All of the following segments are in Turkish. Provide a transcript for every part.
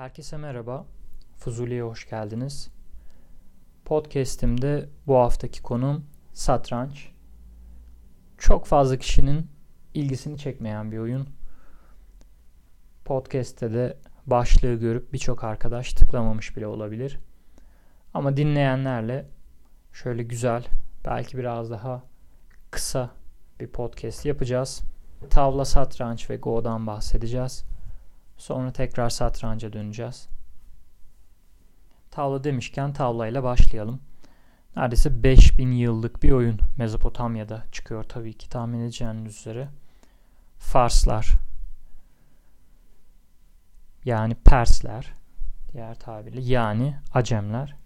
Herkese merhaba. Fuzuli'ye hoş geldiniz. Podcast'imde bu haftaki konum satranç. Çok fazla kişinin ilgisini çekmeyen bir oyun. Podcast'te de başlığı görüp birçok arkadaş tıklamamış bile olabilir. Ama dinleyenlerle şöyle güzel, belki biraz daha kısa bir podcast yapacağız. Tavla, satranç ve Go'dan bahsedeceğiz. Sonra tekrar satranca döneceğiz. Tavla demişken tavlayla başlayalım. Neredeyse 5000 yıllık bir oyun Mezopotamya'da çıkıyor tabii ki tahmin edeceğiniz üzere. Farslar yani Persler diğer tabirle yani Acemler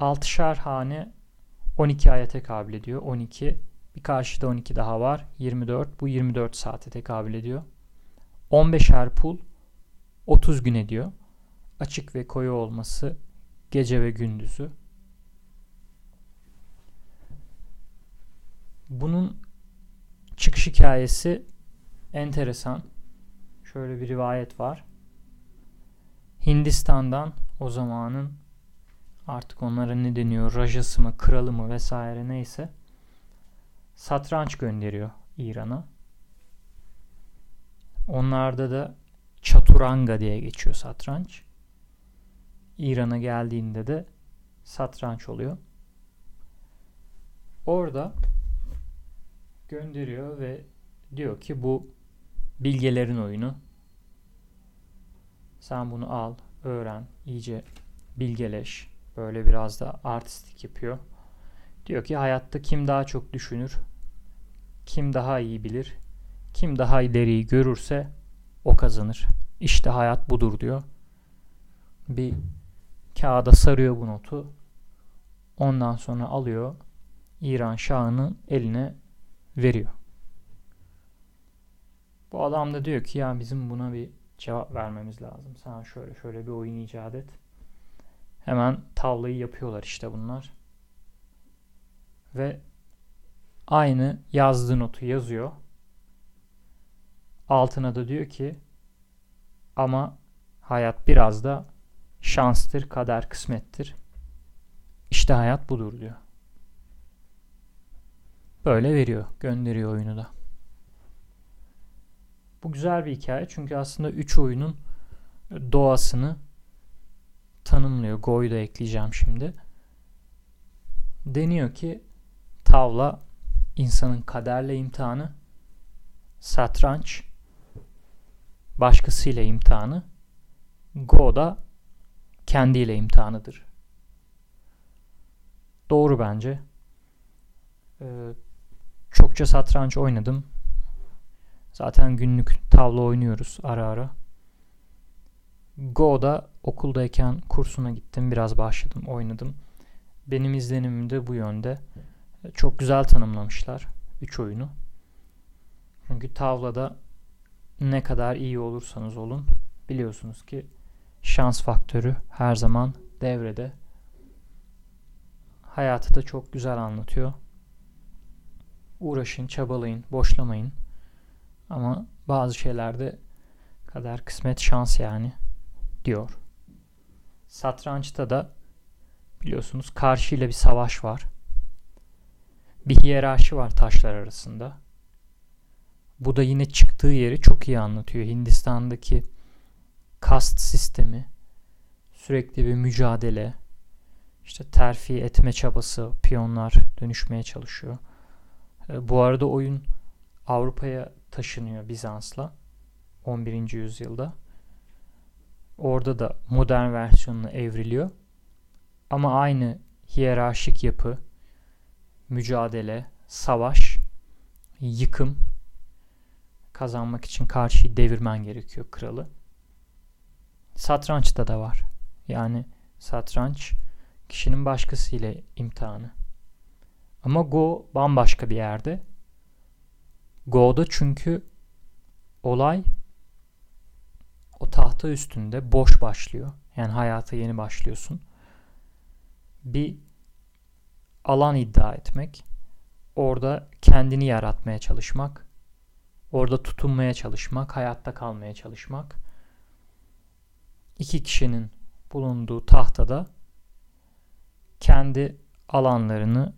6'şar hane 12 aya tekabül ediyor. 12 bir karşıda 12 daha var. 24 bu 24 saate tekabül ediyor. 15'er pul 30 gün ediyor. Açık ve koyu olması gece ve gündüzü. Bunun çıkış hikayesi enteresan. Şöyle bir rivayet var. Hindistan'dan o zamanın artık onlara ne deniyor rajası mı kralı mı vesaire neyse satranç gönderiyor İran'a. Onlarda da Chaturanga diye geçiyor satranç. İran'a geldiğinde de satranç oluyor. Orada gönderiyor ve diyor ki bu bilgelerin oyunu. Sen bunu al, öğren, iyice bilgeleş. Böyle biraz da artistik yapıyor. Diyor ki hayatta kim daha çok düşünür, kim daha iyi bilir, kim daha ileriyi görürse o kazanır. İşte hayat budur diyor. Bir kağıda sarıyor bu notu. Ondan sonra alıyor İran Şahı'nın eline veriyor. Bu adam da diyor ki ya bizim buna bir cevap vermemiz lazım. Sen şöyle şöyle bir oyun icat et. Hemen tavlayı yapıyorlar işte bunlar. Ve aynı yazdığı notu yazıyor. Altına da diyor ki ama hayat biraz da şanstır, kader, kısmettir. İşte hayat budur diyor. Böyle veriyor, gönderiyor oyunu da. Bu güzel bir hikaye çünkü aslında 3 oyunun doğasını tanımlıyor. Go'yu da ekleyeceğim şimdi. Deniyor ki tavla insanın kaderle imtihanı, satranç başkasıyla imtihanı, Go da kendiyle imtihanıdır. Doğru bence. Ee, çokça satranç oynadım. Zaten günlük tavla oynuyoruz ara ara. Go'da okuldayken kursuna gittim. Biraz başladım, oynadım. Benim izlenimim de bu yönde. Çok güzel tanımlamışlar 3 oyunu. Çünkü tavlada ne kadar iyi olursanız olun biliyorsunuz ki şans faktörü her zaman devrede. Hayatı da çok güzel anlatıyor. Uğraşın, çabalayın, boşlamayın. Ama bazı şeylerde kadar kısmet şans yani diyor. Satrançta da biliyorsunuz karşıyla bir savaş var. Bir hiyerarşi var taşlar arasında. Bu da yine çıktığı yeri çok iyi anlatıyor. Hindistan'daki kast sistemi, sürekli bir mücadele, işte terfi etme çabası, piyonlar dönüşmeye çalışıyor. E, bu arada oyun Avrupa'ya taşınıyor Bizans'la 11. yüzyılda. Orada da modern versiyonuna evriliyor. Ama aynı hiyerarşik yapı, mücadele, savaş, yıkım kazanmak için karşıyı devirmen gerekiyor kralı. Satrançta da var. Yani satranç kişinin başkasıyla imtihanı. Ama Go bambaşka bir yerde. Go'da çünkü olay o tahta üstünde boş başlıyor. Yani hayata yeni başlıyorsun. Bir alan iddia etmek, orada kendini yaratmaya çalışmak, orada tutunmaya çalışmak, hayatta kalmaya çalışmak. iki kişinin bulunduğu tahtada kendi alanlarını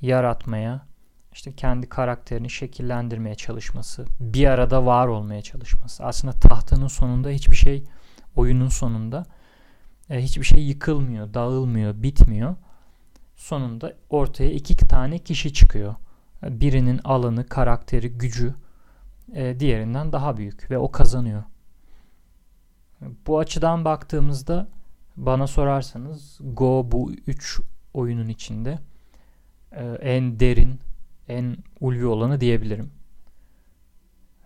yaratmaya, işte kendi karakterini şekillendirmeye çalışması, bir arada var olmaya çalışması. Aslında tahtanın sonunda hiçbir şey, oyunun sonunda e, hiçbir şey yıkılmıyor, dağılmıyor, bitmiyor. Sonunda ortaya iki tane kişi çıkıyor. Birinin alanı, karakteri, gücü e, diğerinden daha büyük ve o kazanıyor. Bu açıdan baktığımızda bana sorarsanız Go bu üç oyunun içinde e, en derin, en ulvi olanı diyebilirim.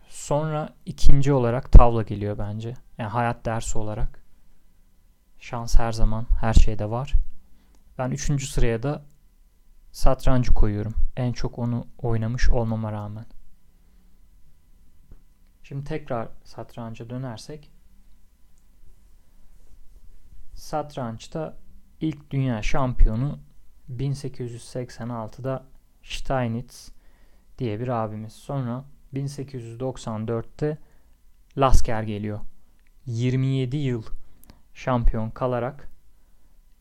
Sonra ikinci olarak tavla geliyor bence. Yani hayat dersi olarak. Şans her zaman her şeyde var. Ben üçüncü sıraya da satrancı koyuyorum. En çok onu oynamış olmama rağmen. Şimdi tekrar satranca dönersek. Satrançta ilk dünya şampiyonu 1886'da Steinitz diye bir abimiz. Sonra 1894'te Lasker geliyor. 27 yıl şampiyon kalarak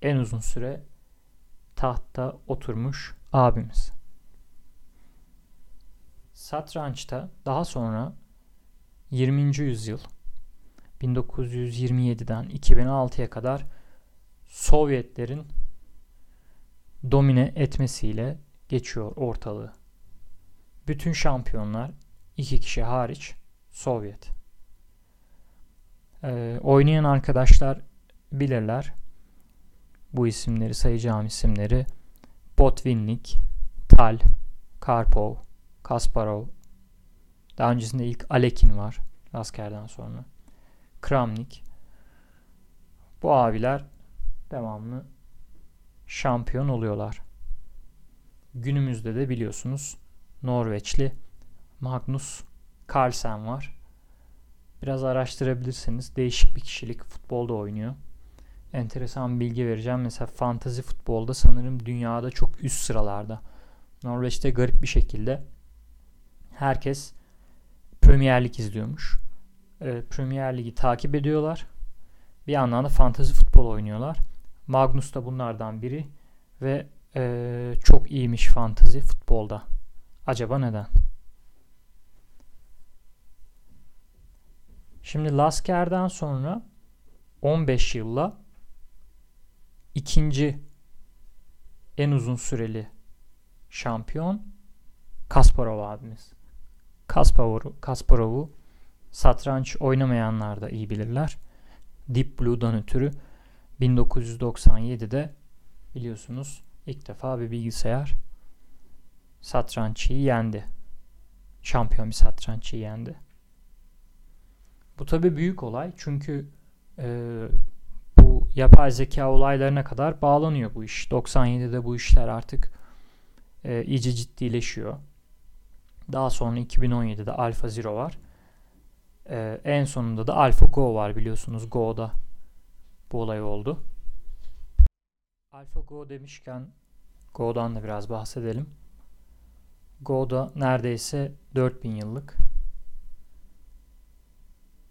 en uzun süre tahtta oturmuş abimiz. Satrançta daha sonra 20. yüzyıl 1927'den 2006'ya kadar Sovyetlerin domine etmesiyle geçiyor ortalığı. Bütün şampiyonlar iki kişi hariç Sovyet. Ee, oynayan arkadaşlar bilirler. Bu isimleri sayacağım isimleri Botvinnik, Tal, Karpov, Kasparov. Daha öncesinde ilk Alekin var. Askerden sonra. Kramnik. Bu abiler devamlı şampiyon oluyorlar. Günümüzde de biliyorsunuz Norveçli Magnus Carlsen var. Biraz araştırabilirseniz değişik bir kişilik futbolda oynuyor. Enteresan bilgi vereceğim. Mesela fantazi futbolda sanırım dünyada çok üst sıralarda. Norveç'te garip bir şekilde herkes Premier Lig izliyormuş. E, Premier Lig'i takip ediyorlar. Bir yandan da fantazi futbol oynuyorlar. Magnus da bunlardan biri ve e, çok iyiymiş fantazi futbolda. Acaba neden? Şimdi Lasker'den sonra 15 yılla ikinci en uzun süreli şampiyon Kasparov abimiz. Kasparov'u satranç oynamayanlar da iyi bilirler. Deep Blue'dan ötürü 1997'de biliyorsunuz ilk defa bir bilgisayar satranççıyı yendi. Şampiyon bir satranççıyı yendi. Bu tabi büyük olay çünkü e, bu yapay zeka olaylarına kadar bağlanıyor bu iş. 97'de bu işler artık e, iyice ciddileşiyor. Daha sonra 2017'de Alpha Zero var. E, en sonunda da Alpha Go var biliyorsunuz. Go'da bu olay oldu. AlphaGo demişken Go'dan da biraz bahsedelim. Go'da neredeyse 4000 yıllık.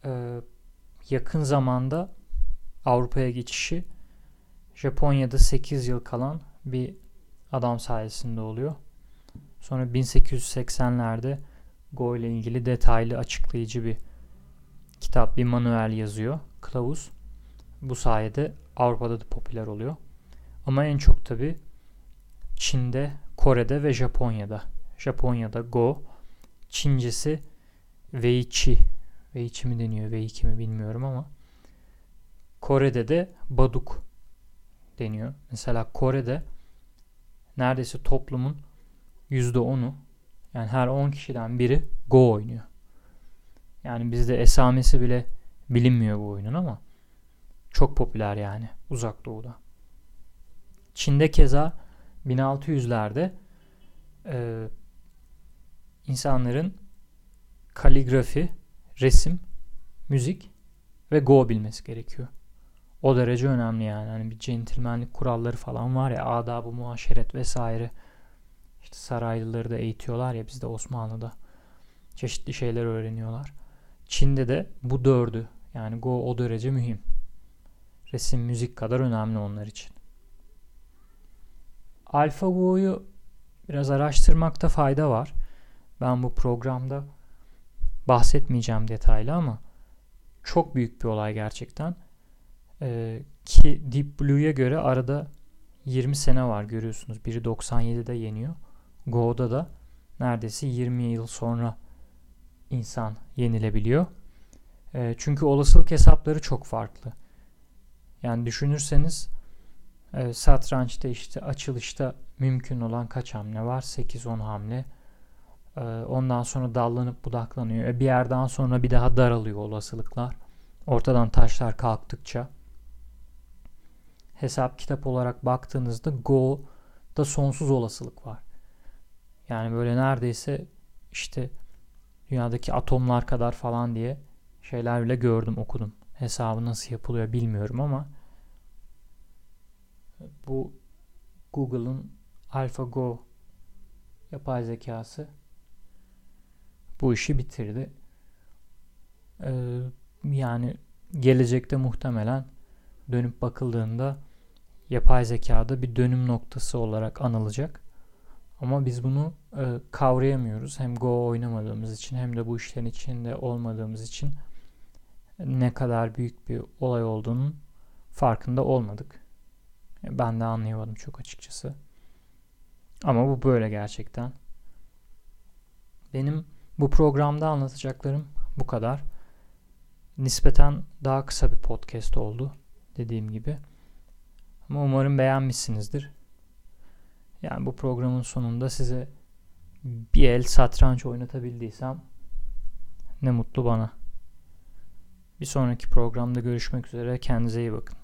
Ee, yakın zamanda Avrupa'ya geçişi Japonya'da 8 yıl kalan bir adam sayesinde oluyor. Sonra 1880'lerde Go ile ilgili detaylı açıklayıcı bir kitap, bir manuel yazıyor. Kılavuz. Bu sayede Avrupa'da da popüler oluyor. Ama en çok tabi Çin'de, Kore'de ve Japonya'da. Japonya'da Go, Çincesi Weichi. Weichi mi deniyor, Weiki mi bilmiyorum ama Kore'de de Baduk deniyor. Mesela Kore'de neredeyse toplumun %10'u yani her 10 kişiden biri Go oynuyor. Yani bizde esamesi bile bilinmiyor bu oyunun ama çok popüler yani uzak doğuda. Çin'de keza 1600'lerde e, insanların kaligrafi, resim, müzik ve go bilmesi gerekiyor. O derece önemli yani. Hani bir centilmenlik kuralları falan var ya adab-ı muaşeret vesaire. İşte saraylıları da eğitiyorlar ya bizde Osmanlı'da. Çeşitli şeyler öğreniyorlar. Çin'de de bu dördü yani go o derece mühim. Resim, müzik kadar önemli onlar için. AlphaGo'yu biraz araştırmakta fayda var. Ben bu programda bahsetmeyeceğim detaylı ama çok büyük bir olay gerçekten. Ee, ki Deep Blue'ya göre arada 20 sene var görüyorsunuz. Biri 97'de yeniyor. Go'da da neredeyse 20 yıl sonra insan yenilebiliyor. E, çünkü olasılık hesapları çok farklı. Yani düşünürseniz e, satrançta işte açılışta mümkün olan kaç hamle var? 8-10 hamle. E, ondan sonra dallanıp budaklanıyor. E, bir yerden sonra bir daha daralıyor olasılıklar. Ortadan taşlar kalktıkça. Hesap kitap olarak baktığınızda Go'da sonsuz olasılık var. Yani böyle neredeyse işte dünyadaki atomlar kadar falan diye şeyler bile gördüm okudum. Hesabı nasıl yapılıyor bilmiyorum ama bu Google'ın AlphaGo yapay zekası bu işi bitirdi. Ee, yani gelecekte muhtemelen dönüp bakıldığında yapay zekada bir dönüm noktası olarak anılacak. Ama biz bunu e, kavrayamıyoruz. Hem Go oynamadığımız için hem de bu işlerin içinde olmadığımız için ne kadar büyük bir olay olduğunun farkında olmadık. Ben de anlayamadım çok açıkçası. Ama bu böyle gerçekten. Benim bu programda anlatacaklarım bu kadar. Nispeten daha kısa bir podcast oldu dediğim gibi. Ama umarım beğenmişsinizdir. Yani bu programın sonunda size bir el satranç oynatabildiysem ne mutlu bana. Bir sonraki programda görüşmek üzere. Kendinize iyi bakın.